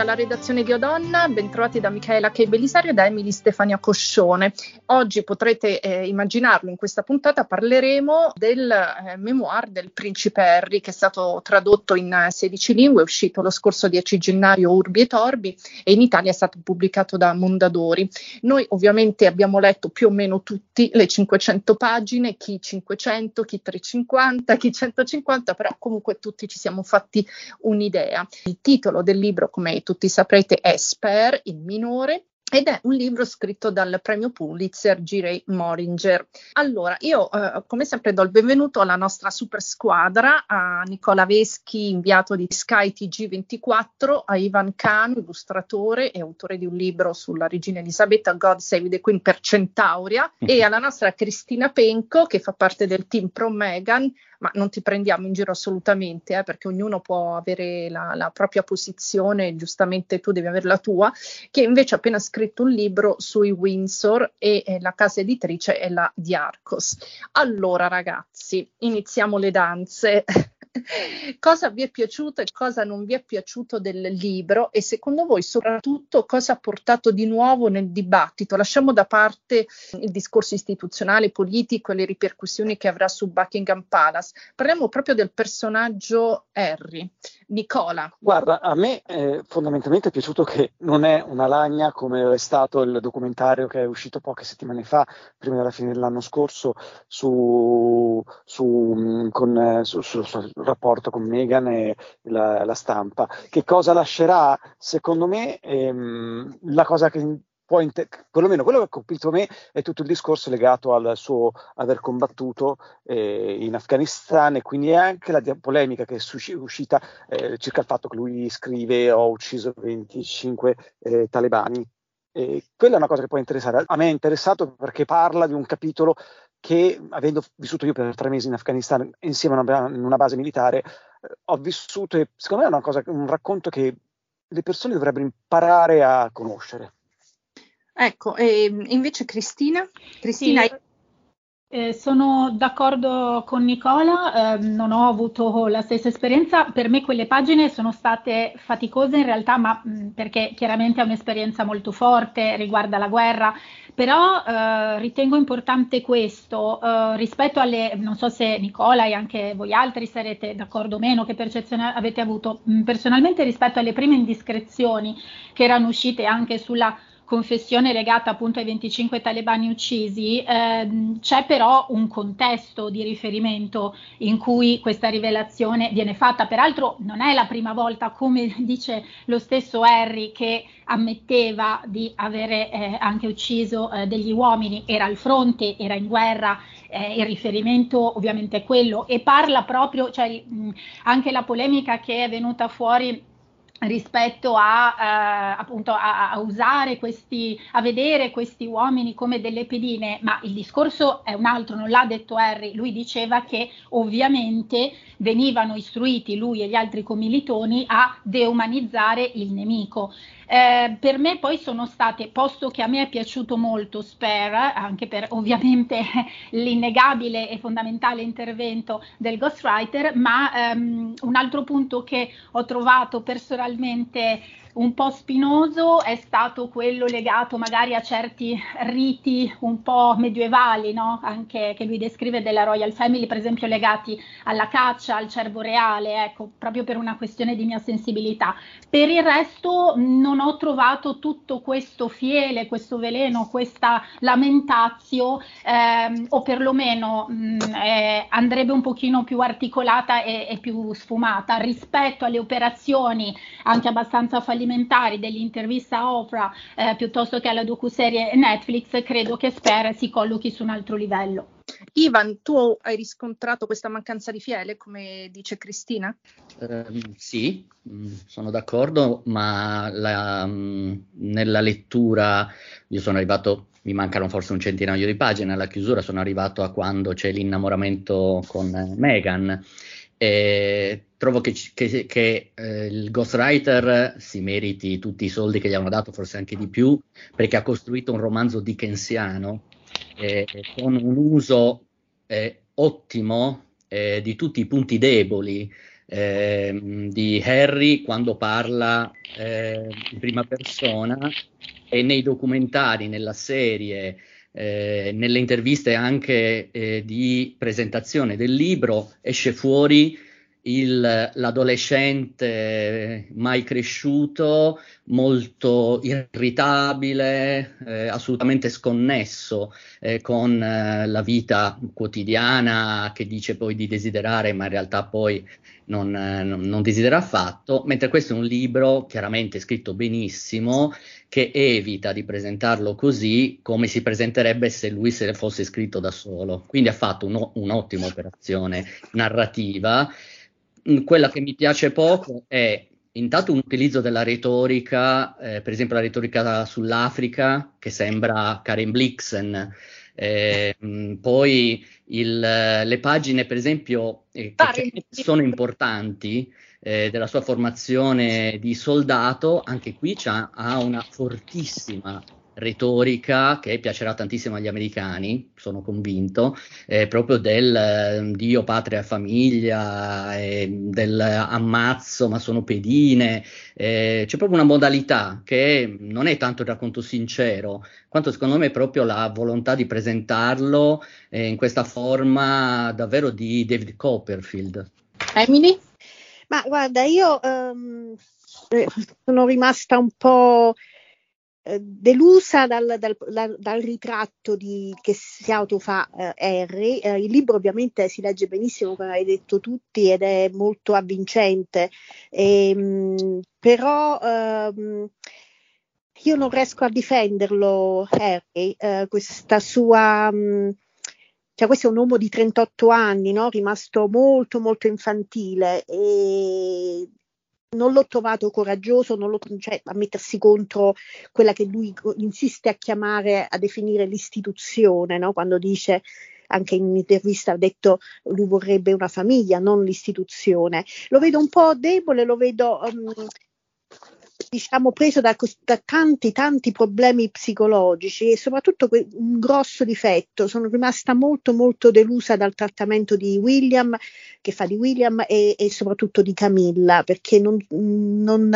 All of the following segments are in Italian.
dalla redazione di Odonna, bentrovati da Michaela Che Belisario e da Emily Stefania Coscione. Oggi potrete eh, immaginarlo, in questa puntata parleremo del eh, memoir del principe Harry che è stato tradotto in 16 lingue, è uscito lo scorso 10 gennaio Urbi e Torbi e in Italia è stato pubblicato da Mondadori. Noi ovviamente abbiamo letto più o meno tutti le 500 pagine, chi 500, chi 350, chi 150, però comunque tutti ci siamo fatti un'idea. Il titolo del libro, come tutti saprete, è Spare, il minore, ed è un libro scritto dal premio Pulitzer G. Ray Moringer. Allora, io eh, come sempre do il benvenuto alla nostra super squadra, a Nicola Veschi, inviato di Sky TG24, a Ivan Khan, illustratore e autore di un libro sulla regina Elisabetta, God Save the Queen per Centauria, e alla nostra Cristina Penco, che fa parte del team Pro Megan, ma non ti prendiamo in giro assolutamente, eh, perché ognuno può avere la, la, propria posizione, giustamente tu devi avere la tua, che invece appena scritto un libro sui Windsor e eh, la casa editrice è la di Arcos. Allora ragazzi, iniziamo le danze. cosa vi è piaciuto e cosa non vi è piaciuto del libro e secondo voi soprattutto cosa ha portato di nuovo nel dibattito? Lasciamo da parte il discorso istituzionale, politico e le ripercussioni che avrà su Buckingham Palace. Parliamo proprio del personaggio Harry. Nicola. Guarda, a me eh, fondamentalmente è piaciuto che non è una lagna come è stato il documentario che è uscito poche settimane fa, prima della fine dell'anno scorso, su, su, mm, con, eh, su, sul rapporto con Meghan e la, la, stampa. Che cosa lascerà? Secondo me ehm, la cosa che può inter- perlomeno quello che ha colpito me è tutto il discorso legato al suo aver combattuto eh, in Afghanistan e quindi anche la polemica che è uscita eh, circa il fatto che lui scrive ho ucciso 25 eh, talebani. Quella è una cosa che può interessare. A me è interessato perché parla di un capitolo che, avendo vissuto io per tre mesi in Afghanistan insieme a una, una base militare, eh, ho vissuto e secondo me è una cosa, un racconto che le persone dovrebbero imparare a conoscere. Ecco, e invece Cristina? Cristina sì, eh, sono d'accordo con Nicola, eh, non ho avuto la stessa esperienza, per me quelle pagine sono state faticose in realtà, ma mh, perché chiaramente è un'esperienza molto forte, riguarda la guerra, però eh, ritengo importante questo eh, rispetto alle, non so se Nicola e anche voi altri sarete d'accordo o meno, che percezione avete avuto, mh, personalmente rispetto alle prime indiscrezioni che erano uscite anche sulla confessione legata appunto ai 25 talebani uccisi, ehm, c'è però un contesto di riferimento in cui questa rivelazione viene fatta. Peraltro non è la prima volta, come dice lo stesso Harry, che ammetteva di avere eh, anche ucciso eh, degli uomini, era al fronte, era in guerra, eh, il riferimento ovviamente è quello e parla proprio, cioè mh, anche la polemica che è venuta fuori rispetto a, eh, appunto a, a, usare questi, a vedere questi uomini come delle pedine, ma il discorso è un altro, non l'ha detto Harry, lui diceva che ovviamente venivano istruiti lui e gli altri commilitoni a deumanizzare il nemico. Eh, per me poi sono state, posto che a me è piaciuto molto Spare, anche per ovviamente l'innegabile e fondamentale intervento del ghostwriter, ma ehm, un altro punto che ho trovato personalmente un po' spinoso è stato quello legato magari a certi riti un po' medievali, no? anche che lui descrive della Royal Family, per esempio legati alla caccia, al cervo reale, ecco, proprio per una questione di mia sensibilità. Per il resto non ho trovato tutto questo fiele, questo veleno, questa lamentazio, ehm, o perlomeno mh, mm, eh, andrebbe un pochino più articolata e, e più sfumata rispetto alle operazioni anche abbastanza fallimentari fallimentari dell'intervista a Oprah eh, piuttosto che alla docuserie Netflix, credo che Spare si collochi su un altro livello. Ivan, tu hai riscontrato questa mancanza di fiele, come dice Cristina? Eh, sì, mm, sono d'accordo, ma la, mm, nella lettura io sono arrivato, mi mancano forse un centinaio di pagine, alla chiusura sono arrivato a quando c'è l'innamoramento con Meghan e trovo che, che, che eh, il ghostwriter si meriti tutti i soldi che gli hanno dato, forse anche di più, perché ha costruito un romanzo dickensiano eh, con un uso eh, ottimo eh, di tutti i punti deboli eh, di Harry quando parla eh, in prima persona e nei documentari, nella serie, eh, nelle interviste anche eh, di presentazione del libro, esce fuori il, l'adolescente mai cresciuto, molto irritabile, eh, assolutamente sconnesso eh, con eh, la vita quotidiana che dice poi di desiderare, ma in realtà poi non, non, non desidera affatto, mentre questo è un libro chiaramente scritto benissimo che evita di presentarlo così come si presenterebbe se lui se ne fosse scritto da solo. Quindi ha fatto un, un'ottima operazione narrativa quella che mi piace poco è intanto un utilizzo della retorica, eh, per esempio la retorica sull'Africa, che sembra Karen Blixen, eh, mm, poi il, le pagine, per esempio, eh, che sono importanti eh, della sua formazione di soldato, anche qui ha una fortissima retorica che piacerà tantissimo agli americani, sono convinto, eh, proprio del eh, Dio, patria, famiglia, eh, del ammazzo ma sono pedine, eh, c'è proprio una modalità che non è tanto il racconto sincero, quanto secondo me è proprio la volontà di presentarlo eh, in questa forma davvero di David Copperfield. Emily? Ma guarda, io um, sono rimasta un po' delusa dal, dal, dal, ritratto di, che si autofa eh, Harry. Eh, il libro ovviamente si legge benissimo, come hai detto tutti, ed è molto avvincente, e, ehm, mh, però ehm, io non riesco a difenderlo, Harry, eh, questa sua... Mh, cioè questo è un uomo di 38 anni, no? rimasto molto molto infantile e non l'ho trovato coraggioso l'ho, cioè, a mettersi contro quella che lui insiste a chiamare, a definire l'istituzione, no? quando dice anche in un'intervista ha detto lui vorrebbe una famiglia, non l'istituzione. Lo vedo un po' debole, lo vedo um, diciamo, preso da, da, tanti, tanti problemi psicologici e soprattutto un grosso difetto. Sono rimasta molto, molto delusa dal trattamento di William, che fa di William e, e soprattutto di Camilla, perché non, non,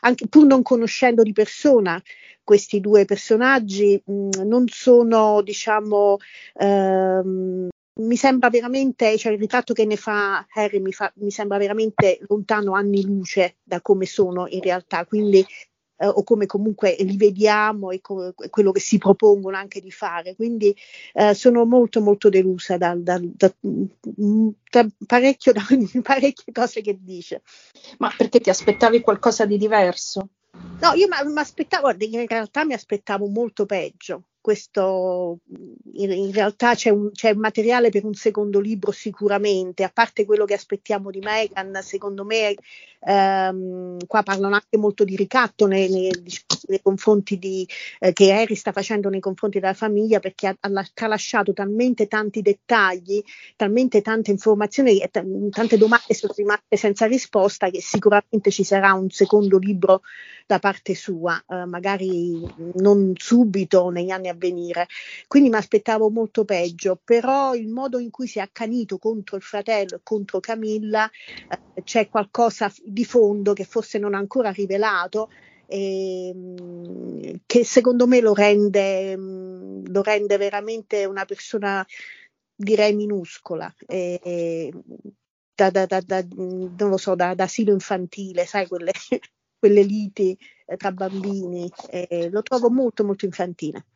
anche, pur non conoscendo di persona questi due personaggi, mh, non sono, diciamo, ehm, mi sembra veramente, cioè il ritratto che ne fa Harry mi, fa, mi sembra veramente lontano anni luce da come sono in realtà, quindi eh, o come comunque li vediamo e co- quello che si propongono anche di fare. Quindi eh, sono molto molto delusa da, da, da, da parecchio, da parecchie cose che dice. Ma perché ti aspettavi qualcosa di diverso? No, io mi aspettavo, in realtà mi aspettavo molto peggio questo in, realtà c'è un, c'è materiale per un secondo libro sicuramente, a parte quello che aspettiamo di Megan, secondo me ehm, qua parlano anche molto di ricatto nei, nei, nei confronti di, eh, che Harry sta facendo nei confronti della famiglia perché ha, ha tralasciato talmente tanti dettagli, talmente tante informazioni t- tante domande sono rimaste senza risposta che sicuramente ci sarà un secondo libro da parte sua, eh, magari non subito negli anni a venire. Quindi mi aspettavo molto peggio, però il modo in cui si è accanito contro il fratello e contro Camilla eh, c'è qualcosa di fondo che forse non ha ancora rivelato. Eh, che secondo me lo rende, lo rende veramente una persona direi minuscola eh, da, da, da, da, non lo so da, da asilo infantile sai quelle, quelle liti eh, tra bambini eh, lo trovo molto molto infantile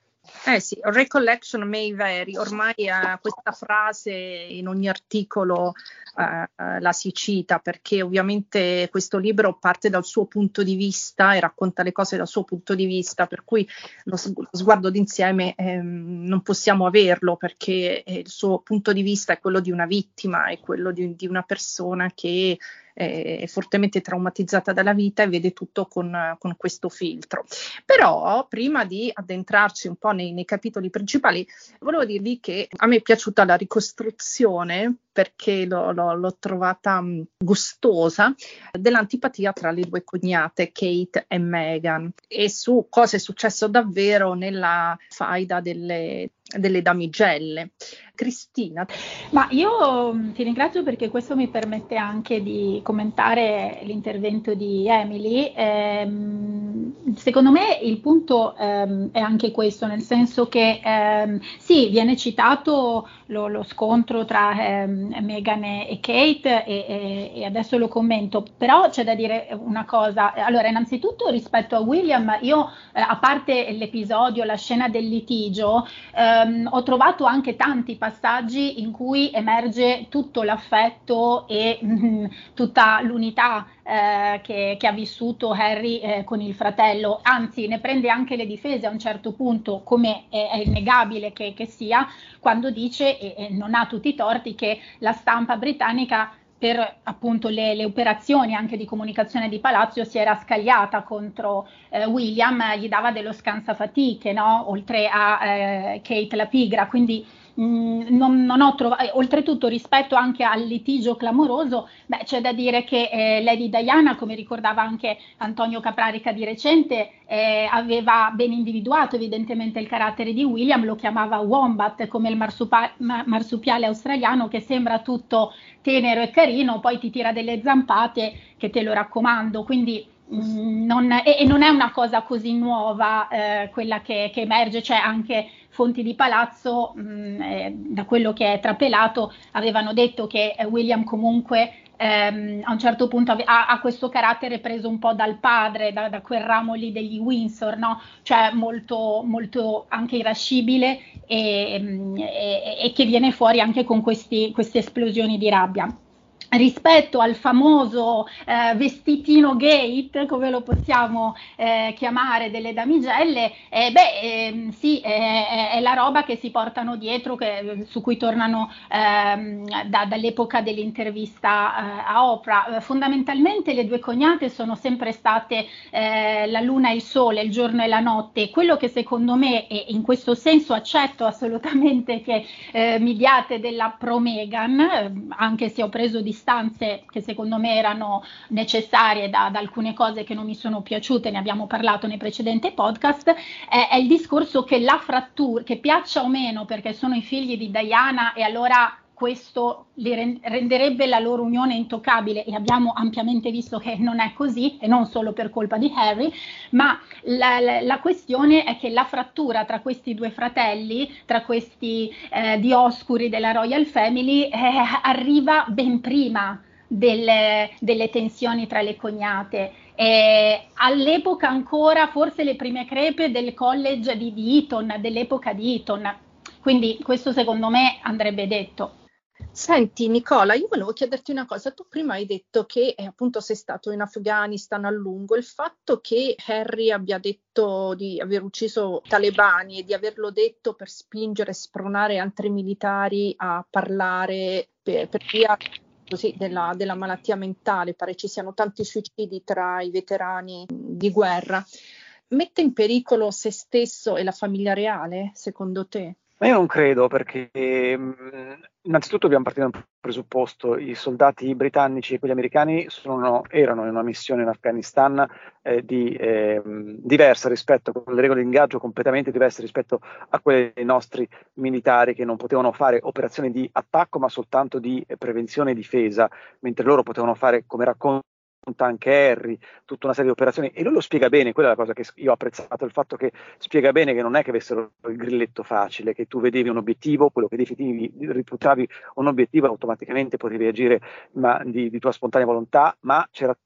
eh sì, recollection may vary, ormai uh, questa frase in ogni articolo uh, la si cita perché ovviamente questo libro parte dal suo punto di vista e racconta le cose dal suo punto di vista, per cui lo, sguardo d'insieme ehm, non possiamo averlo perché il suo punto di vista è quello di una vittima, è quello di, di una persona che è fortemente traumatizzata dalla vita e vede tutto con, con questo filtro. Però prima di addentrarci un po' nei, nei capitoli principali, volevo dirvi che a me è piaciuta la ricostruzione perché l'ho, l'ho, l'ho trovata um, gustosa dell'antipatia tra le due cognate Kate e Meghan e su cosa è successo davvero nella faida delle, delle damigelle. Cristina. Ma io mm, ti ringrazio perché questo mi permette anche di commentare l'intervento di Emily. Ehm, secondo me il punto ehm, è anche questo, nel senso che ehm, sì, viene citato lo, lo scontro tra ehm, Meghan e Kate e, e, e, adesso lo commento, però c'è da dire una cosa. Allora, innanzitutto rispetto a William, io eh, a parte l'episodio, la scena del litigio, ehm, ho trovato anche tanti passaggi in cui emerge tutto l'affetto e mh, mm, tutta l'unità eh, che, che, ha vissuto Harry eh, con il fratello, anzi ne prende anche le difese a un certo punto, come è, è innegabile che, che, sia, quando dice, e, e non ha tutti i torti, che la stampa britannica per appunto le, le, operazioni anche di comunicazione di Palazzo si era scagliata contro eh, William, gli dava dello scansafatiche, no? oltre a eh, Kate la pigra, quindi Mm, non, non, ho trovato, eh, oltretutto rispetto anche al litigio clamoroso, beh, c'è da dire che eh, Lady Diana, come ricordava anche Antonio Caprarica di recente, eh, aveva ben individuato evidentemente il carattere di William, lo chiamava Wombat come il marsupa- marsupiale australiano che sembra tutto tenero e carino, poi ti tira delle zampate che te lo raccomando. Quindi mm, non, e, e, non è una cosa così nuova eh, quella che, che, emerge, c'è anche fonti di palazzo, mh, mm, eh, da quello che è trapelato, avevano detto che eh, William comunque ehm, a un certo punto ha, ha, questo carattere preso un po' dal padre, da, da quel ramo lì degli Windsor, no? cioè molto, molto anche irascibile e, mm, e, e, che viene fuori anche con questi, queste esplosioni di rabbia rispetto al famoso eh, vestitino gate, come lo possiamo eh, chiamare, delle damigelle, eh, beh, ehm, sì, è, la roba che si portano dietro, che, su cui tornano ehm, da, dall'epoca dell'intervista eh, a Oprah. Fondamentalmente le due cognate sono sempre state eh, la luna e il sole, il giorno e la notte. Quello che secondo me, e in questo senso accetto assolutamente che eh, mi diate della pro Megan, anche se ho preso di istanze che secondo me erano necessarie da, da, alcune cose che non mi sono piaciute, ne abbiamo parlato nei precedenti podcast, è, è il discorso che la frattura, che piaccia o meno perché sono i figli di Diana e allora questo renderebbe la loro unione intoccabile e abbiamo ampiamente visto che non è così e non solo per colpa di Harry, ma la, la, la questione è che la frattura tra questi due fratelli, tra questi eh, dioscuri della Royal Family, eh, arriva ben prima delle, delle, tensioni tra le cognate. Eh, all'epoca ancora forse le prime crepe del college di, di Eton, dell'epoca di Eton, quindi questo secondo me andrebbe detto. Senti Nicola, io volevo chiederti una cosa. Tu prima hai detto che eh, appunto sei stato in Afghanistan a lungo. Il fatto che Harry abbia detto di aver ucciso talebani e di averlo detto per spingere e spronare altri militari a parlare per, per via così, della, della malattia mentale, pare ci siano tanti suicidi tra i veterani di guerra, mette in pericolo se stesso e la famiglia reale, secondo te? Ma io non credo perché mh, innanzitutto dobbiamo partire da un presupposto, i soldati britannici e quelli americani sono, erano in una missione in Afghanistan eh, di, eh, diversa rispetto con le regole di ingaggio completamente diverse rispetto a quelle dei nostri militari che non potevano fare operazioni di attacco ma soltanto di prevenzione e difesa, mentre loro potevano fare come racconto anche Harry, tutta una serie di operazioni e lui lo spiega bene, quella è la cosa che io ho apprezzato, il fatto che spiega bene che non è che avessero il grilletto facile, che tu vedevi un obiettivo, quello che definivi, reputavi un obiettivo, automaticamente potevi agire ma, di, di tua spontanea volontà, ma c'era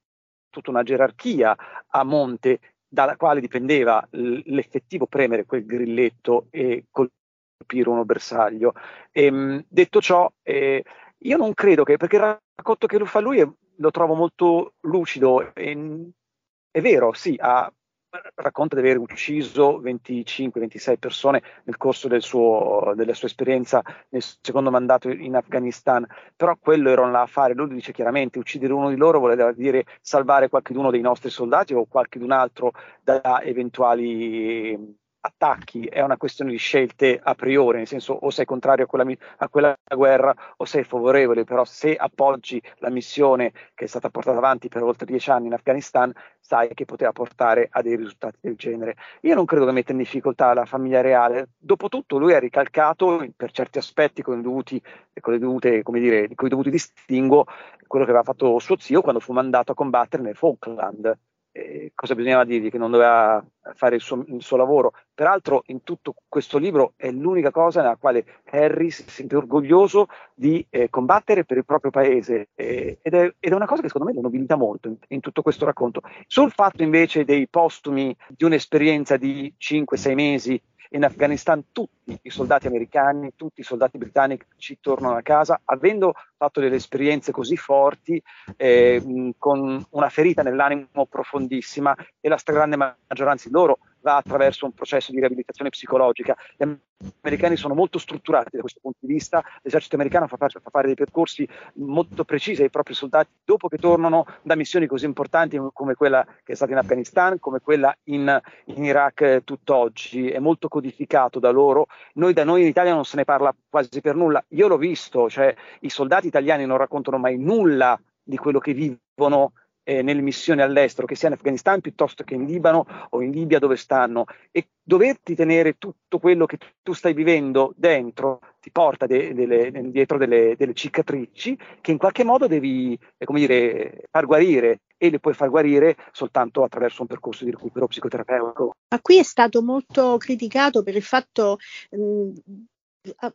tutta una gerarchia a monte dalla quale dipendeva l'effettivo premere quel grilletto e colpire uno bersaglio. E, ehm, detto ciò, eh, io non credo che, perché il racconto che lui fa lui è lo trovo molto lucido. E, è vero, sì, ha, racconta di aver ucciso 25-26 persone nel corso del suo, della sua esperienza nel secondo mandato in Afghanistan, però quello era un affare, lui dice chiaramente uccidere uno di loro voleva dire salvare qualcuno dei nostri soldati o qualcun altro da eventuali attacchi, è una questione di scelte a priori, nel senso o sei contrario a quella, a quella, guerra o sei favorevole, però se appoggi la missione che è stata portata avanti per oltre dieci anni in Afghanistan, sai che poteva portare a dei risultati del genere. Io non credo che metta in difficoltà la famiglia reale, dopotutto lui ha ricalcato per certi aspetti con, dovuti, con, dovute, dire, con i dovuti distinguo quello che aveva fatto suo zio quando fu mandato a combattere nel Falkland eh, cosa bisognava dirgli, che non doveva fare il suo, il suo, lavoro. Peraltro in tutto questo libro è l'unica cosa nella quale Harry si sente orgoglioso di eh, combattere per il proprio paese eh, ed, è, ed, è, una cosa che secondo me lo nobilita molto in, in, tutto questo racconto. Sul fatto invece dei postumi di un'esperienza di 5-6 mesi in Afghanistan tutti i soldati americani, tutti i soldati britannici tornano a casa avendo fatto delle esperienze così forti, eh, con una ferita nell'animo profondissima e la stragrande maggioranza di loro va attraverso un processo di riabilitazione psicologica. Gli americani sono molto strutturati da questo punto di vista, l'esercito americano fa, fa fare dei percorsi molto precisi ai propri soldati dopo che tornano da missioni così importanti come quella che è stata in Afghanistan, come quella in, in Iraq eh, tutt'oggi, è molto codificato da loro. Noi da noi in Italia non se ne parla quasi per nulla. Io l'ho visto, cioè i soldati italiani non raccontano mai nulla di quello che vivono eh, nelle missioni all'estero, che sia in Afghanistan piuttosto che in Libano o in Libia dove stanno. E doverti tenere tutto quello che tu stai vivendo dentro ti porta de- delle, dietro delle, delle, cicatrici che in qualche modo devi eh, come dire, far guarire e le puoi far guarire soltanto attraverso un percorso di recupero psicoterapeutico. Ma qui è stato molto criticato per il fatto mh,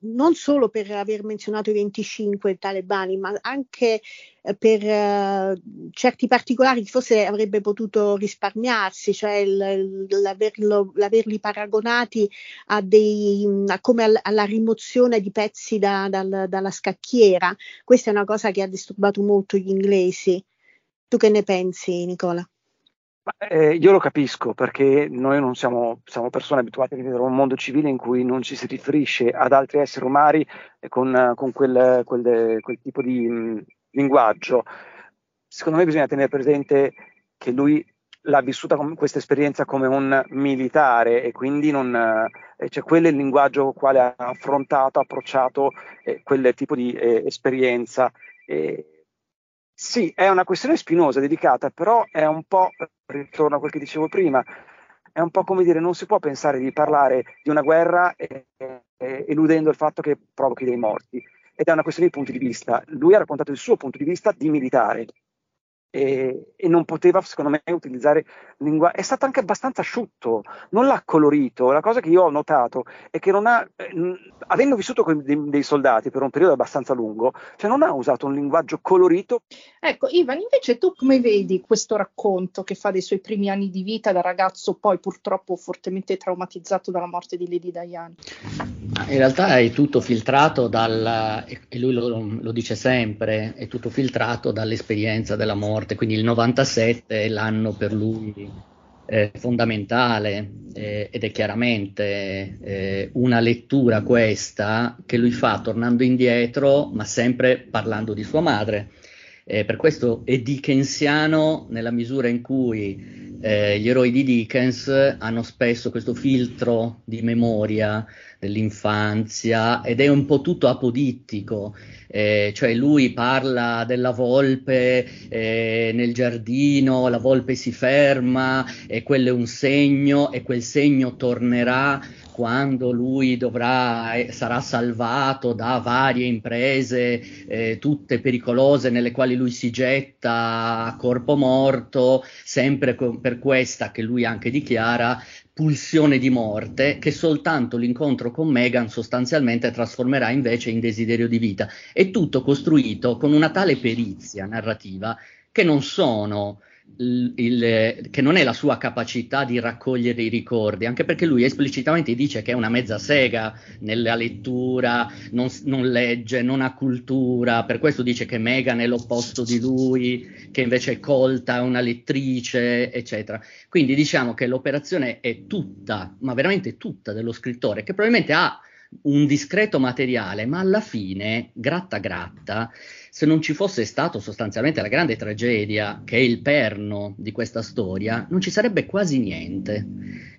non solo per aver menzionato i 25 talebani, ma anche eh, per uh, certi particolari che forse avrebbe potuto risparmiarsi, cioè il, l'averlo, l'averli paragonati a dei, a come al, alla rimozione di pezzi da, dal, dalla scacchiera. Questa è una cosa che ha disturbato molto gli inglesi. Tu che ne pensi, Nicola? Eh, io lo capisco perché noi non siamo, siamo, persone abituate a vivere un mondo civile in cui non ci si riferisce ad altri esseri umani con, con quel, quel, quel, tipo di mh, linguaggio. Secondo me bisogna tenere presente che lui l'ha vissuta questa esperienza come un militare e quindi non, eh, cioè quello è il linguaggio con quale ha affrontato, approcciato eh, quel tipo di eh, esperienza. Sì, è una questione spinosa, delicata, però è un po', ritorno a quel che dicevo prima, è un po' come dire, non si può pensare di parlare di una guerra eh, eh, eludendo il fatto che provochi dei morti. Ed è una questione di punti di vista. Lui ha raccontato il suo punto di vista di militare, e, e, non poteva, secondo me, utilizzare linguaggio. È stato anche abbastanza asciutto, non l'ha colorito. La cosa che io ho notato è che non ha, eh, avendo vissuto con dei, dei, soldati per un periodo abbastanza lungo, cioè non ha usato un linguaggio colorito. Ecco, Ivan, invece tu come vedi questo racconto che fa dei suoi primi anni di vita da ragazzo, poi purtroppo fortemente traumatizzato dalla morte di Lady Diane? In realtà è tutto filtrato dal, e lui lo, lo dice sempre, è tutto filtrato dall'esperienza della morte quindi il 97 è l'anno per lui eh, fondamentale eh, ed è chiaramente eh, una lettura questa che lui fa tornando indietro, ma sempre parlando di sua madre. Per questo è dickensiano nella misura in cui eh, gli eroi di Dickens hanno spesso questo filtro di memoria dell'infanzia ed è un po' tutto apodittico, eh, cioè lui parla della volpe eh, nel giardino, la volpe si ferma e quello è un segno e quel segno tornerà quando lui dovrà, eh, sarà salvato da varie imprese, eh, tutte pericolose, nelle quali lui si getta a corpo morto, sempre co- per questa che lui anche dichiara pulsione di morte che soltanto l'incontro con Megan sostanzialmente trasformerà invece in desiderio di vita. È tutto costruito con una tale perizia narrativa che non sono il, il, che non è la sua capacità di raccogliere i ricordi, anche perché lui esplicitamente dice che è una mezza sega nella lettura, non, non, legge, non ha cultura, per questo dice che Megan è l'opposto di lui, che invece è colta, è una lettrice, eccetera. Quindi diciamo che l'operazione è tutta, ma veramente tutta dello scrittore, che probabilmente ha un discreto materiale, ma alla fine, gratta gratta, se non ci fosse stato sostanzialmente la grande tragedia che è il perno di questa storia, non ci sarebbe quasi niente.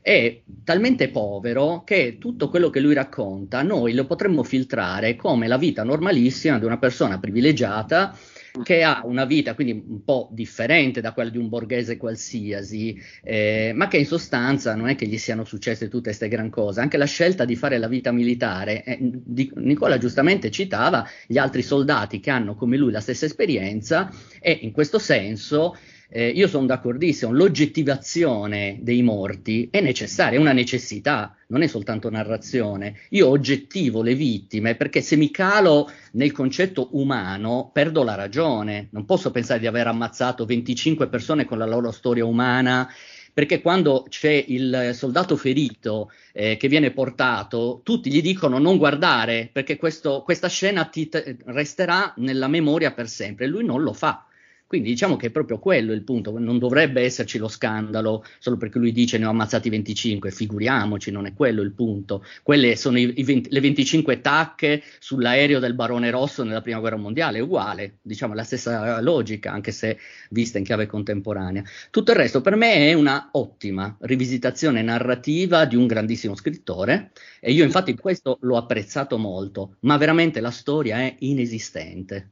È talmente povero che tutto quello che lui racconta noi lo potremmo filtrare come la vita normalissima di una persona privilegiata che ha una vita quindi un po' differente da quella di un borghese qualsiasi, eh, ma che in sostanza non è che gli siano successe tutte queste gran cose, anche la scelta di fare la vita militare, eh, di, Nicola giustamente citava gli altri soldati che hanno come lui la stessa esperienza e in questo senso eh, io sono d'accordissimo, l'oggettivazione dei morti è necessaria, è una necessità, non è soltanto narrazione. Io oggettivo le vittime perché se mi calo nel concetto umano perdo la ragione, non posso pensare di aver ammazzato 25 persone con la loro storia umana perché quando c'è il soldato ferito eh, che viene portato, tutti gli dicono non guardare, perché questo, questa scena ti t- resterà nella memoria per sempre, e lui non lo fa. Quindi diciamo che è proprio quello il punto, non dovrebbe esserci lo scandalo solo perché lui dice ne ho ammazzati 25, figuriamoci, non è quello il punto. Quelle sono i, i 20, le 25 tacche sull'aereo del Barone Rosso nella Prima Guerra Mondiale, è uguale, diciamo la stessa logica, anche se vista in chiave contemporanea. Tutto il resto per me è una ottima rivisitazione narrativa di un grandissimo scrittore e io infatti questo l'ho apprezzato molto, ma veramente la storia è inesistente.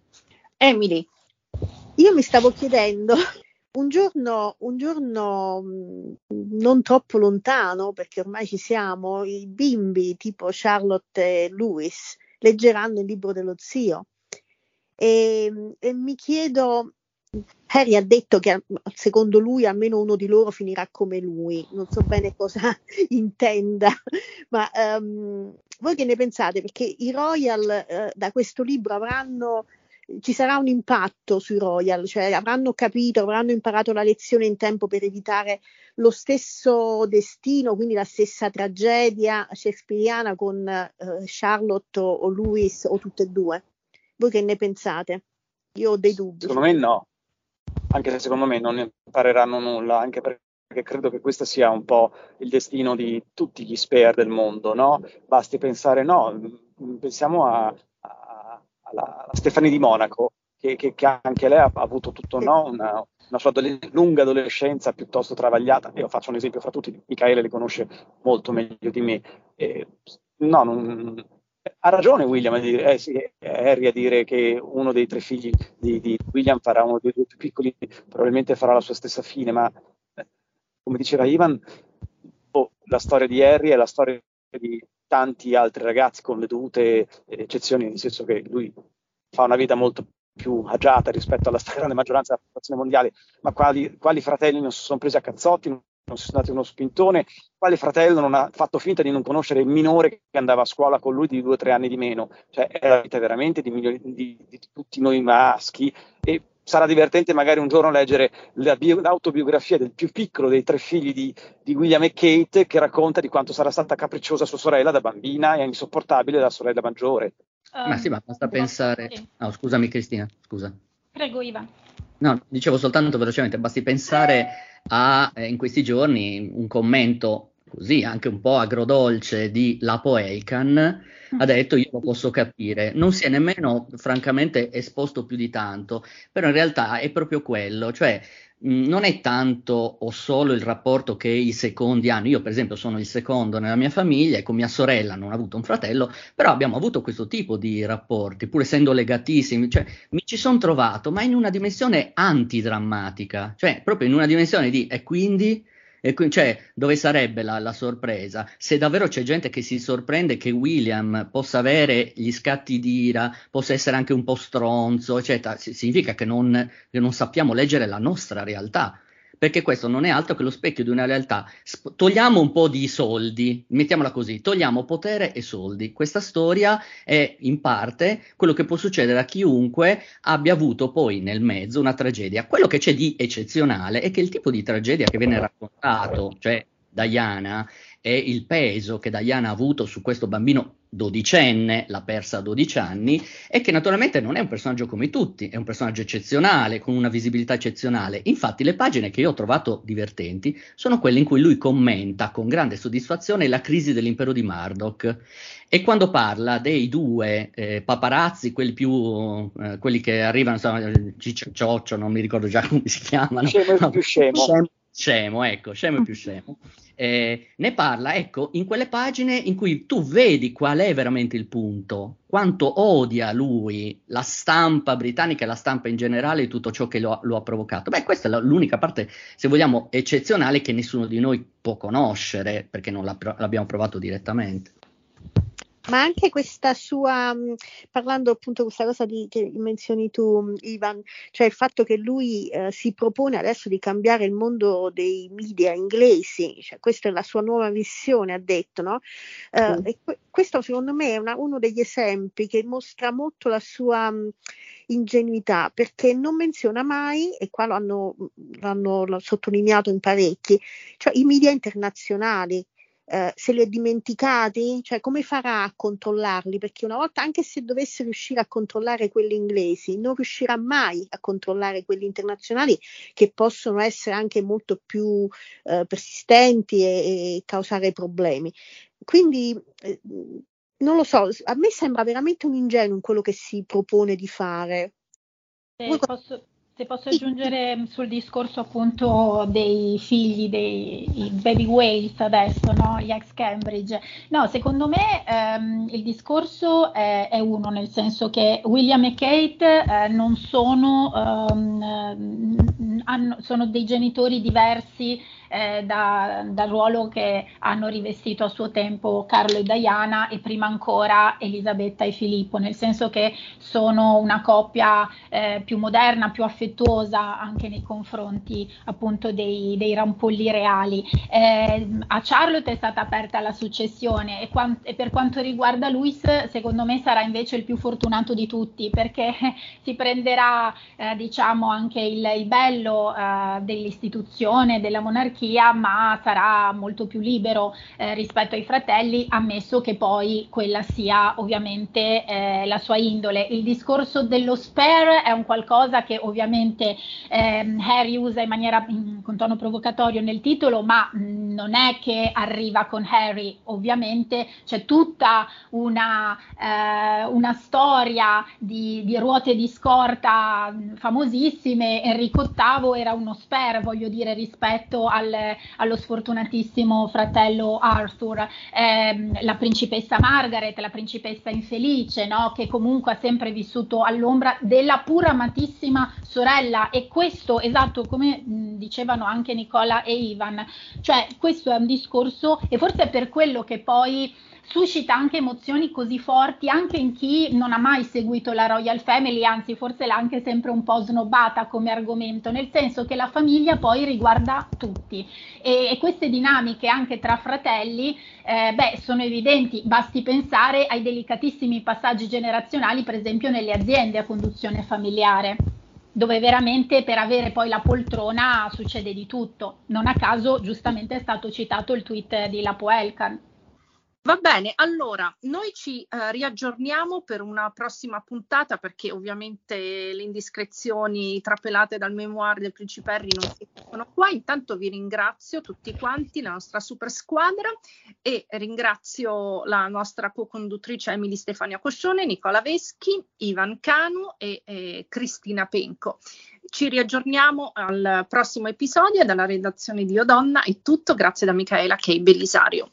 Emily, io mi stavo chiedendo, un giorno, un giorno mm, non troppo lontano, perché ormai ci siamo, i bimbi tipo Charlotte e Lewis leggeranno il libro dello zio. E, e mi chiedo, Harry ha detto che secondo lui almeno uno di loro finirà come lui, non so bene cosa intenda, ma um, voi che ne pensate? Perché i Royal uh, da questo libro avranno ci sarà un impatto sui royal, cioè avranno capito, avranno imparato la lezione in tempo per evitare lo stesso destino, quindi la stessa tragedia shakespeariana con eh, Charlotte o Louis o tutte e due. Voi che ne pensate? Io ho dei dubbi. Secondo me no, anche se secondo me non impareranno nulla, anche perché credo che questo sia un po' il destino di tutti gli spear del mondo, no? Basti pensare, no, pensiamo a, la, la Stefani di Monaco, che, che, che, anche lei ha, avuto tutto no? una, una, sua adole- lunga adolescenza piuttosto travagliata. Io faccio un esempio fra tutti, Michaele li conosce molto meglio di me. E, no, non, ha ragione William a dire, eh sì, Harry a dire che uno dei tre figli di, di, William farà uno dei due più piccoli, probabilmente farà la sua stessa fine, ma eh, come diceva Ivan, oh, la storia di Harry è la storia di tanti altri ragazzi con le dovute eccezioni, nel senso che lui fa una vita molto più agiata rispetto alla stragrande maggioranza della popolazione mondiale, ma quali, quali fratelli non si sono presi a cazzotti, non si sono dati uno spintone, quale fratello non ha fatto finta di non conoscere il minore che andava a scuola con lui di due o tre anni di meno, cioè è la vita veramente di, milioni, di, di tutti noi maschi e sarà divertente magari un giorno leggere la bio, l'autobiografia del più piccolo dei tre figli di, di, William e Kate che racconta di quanto sarà stata capricciosa sua sorella da bambina e insopportabile da sorella maggiore. Um, ma sì, ma basta pensare... Sì. Oh, scusami Cristina, scusa. Prego Ivan. No, dicevo soltanto velocemente, basti pensare a, eh, in questi giorni, un commento così, anche un po' agrodolce di Lapo Elkan, ha detto io lo posso capire, non si è nemmeno francamente esposto più di tanto, però in realtà è proprio quello, cioè mh, non è tanto o solo il rapporto che i secondi hanno, io per esempio sono il secondo nella mia famiglia e con mia sorella non ho avuto un fratello, però abbiamo avuto questo tipo di rapporti, pur essendo legatissimi, cioè mi ci sono trovato, ma in una dimensione antidrammatica, cioè proprio in una dimensione di e quindi e quindi, cioè, dove sarebbe la, la, sorpresa? Se davvero c'è gente che si sorprende che William possa avere gli scatti di ira, possa essere anche un po' stronzo, eccetera, significa che non, che non sappiamo leggere la nostra realtà perché questo non è altro che lo specchio di una realtà. Sp- togliamo un po' di soldi, mettiamola così, togliamo potere e soldi. Questa storia è in parte quello che può succedere a chiunque abbia avuto poi nel mezzo una tragedia. Quello che c'è di eccezionale è che il tipo di tragedia che viene raccontato, cioè Diana, e il peso che Diana ha avuto su questo bambino dodicenne, l'ha persa a 12 anni e che naturalmente non è un personaggio come tutti, è un personaggio eccezionale, con una visibilità eccezionale. Infatti le pagine che io ho trovato divertenti sono quelle in cui lui commenta con grande soddisfazione la crisi dell'impero di Murdoch e quando parla dei due eh, paparazzi, quelli più, eh, quelli che arrivano, insomma, Ciccio, non mi ricordo già come si chiamano. Scemo no, più scemo. Scemo, ecco, scemo più scemo. Eh, ne parla, ecco, in quelle pagine in cui tu vedi qual è veramente il punto, quanto odia lui la stampa britannica e la stampa in generale e tutto ciò che lo, lo ha provocato. Beh, questa è l'unica parte, se vogliamo, eccezionale che nessuno di noi può conoscere perché non l'abbiamo provato direttamente ma anche questa sua, mm, parlando appunto di questa cosa di, che menzioni tu, mm, Ivan, cioè il fatto che lui eh, si propone adesso di cambiare il mondo dei media inglesi, cioè questa è la sua nuova missione, ha detto, no? Eh, mm. e questo secondo me è una, uno degli esempi che mostra molto la sua mh, ingenuità, perché non menziona mai, e qua lo hanno, l'hanno sottolineato in parecchi, cioè i media internazionali eh, se li è dimenticati? Cioè, come farà a controllarli? Perché una volta, anche se dovesse riuscire a controllare quelli inglesi, non riuscirà mai a controllare quelli internazionali che possono essere anche molto più eh, persistenti e, e, causare problemi. Quindi, eh, non lo so, a me sembra veramente un ingenuo in quello che si propone di fare. Eh, posso, se posso aggiungere sul discorso appunto dei figli dei baby whales adesso, no? gli ex Cambridge, no, secondo me ehm, il discorso è, è, uno, nel senso che William e Kate eh, non sono, ehm, hanno, sono dei genitori diversi eh, da, dal ruolo che hanno rivestito a suo tempo Carlo e Diana e prima ancora Elisabetta e Filippo, nel senso che sono una coppia eh, più moderna, più affettuosa anche nei confronti appunto dei, dei rampolli reali. Eh, a Charlotte è stata aperta la successione e, quant- e, per quanto riguarda Luis, secondo me sarà invece il più fortunato di tutti perché si prenderà eh, diciamo anche il, il bello eh, dell'istituzione, della monarchia gerarchia, ma sarà molto più libero eh, rispetto ai fratelli, ammesso che poi quella sia ovviamente eh, la sua indole. Il discorso dello spare è un qualcosa che ovviamente eh, Harry usa in maniera in, con tono provocatorio nel titolo, ma mh, mm, non è che arriva con Harry, ovviamente c'è tutta una, eh, una storia di, di ruote di scorta mm, famosissime. Enrico VIII era uno spare, voglio dire, rispetto al allo sfortunatissimo fratello Arthur, ehm, la principessa Margaret, la principessa infelice, no? che comunque ha sempre vissuto all'ombra della pur amatissima sorella. E questo esatto come dicevano anche Nicola e Ivan, cioè questo è un discorso e forse è per quello che poi suscita anche emozioni così forti anche in chi non ha mai seguito la Royal Family, anzi forse l'ha anche sempre un po' snobbata come argomento, nel senso che la famiglia poi riguarda tutti e, e queste dinamiche anche tra fratelli eh, beh, sono evidenti, basti pensare ai delicatissimi passaggi generazionali per esempio nelle aziende a conduzione familiare dove veramente per avere poi la poltrona succede di tutto. Non a caso giustamente è stato citato il tweet di Lapo Elkan. Va bene, allora noi ci eh, riaggiorniamo per una prossima puntata perché ovviamente le indiscrezioni trapelate dal memoir del Principe Harry non si fanno qua. Intanto vi ringrazio tutti quanti, la nostra super squadra e ringrazio la nostra co-conduttrice Emily Stefania Coscione, Nicola Veschi, Ivan Canu e, e Cristina Penco. Ci riaggiorniamo al prossimo episodio dalla redazione di Odonna. È tutto, grazie da Michaela Kei Bellisario.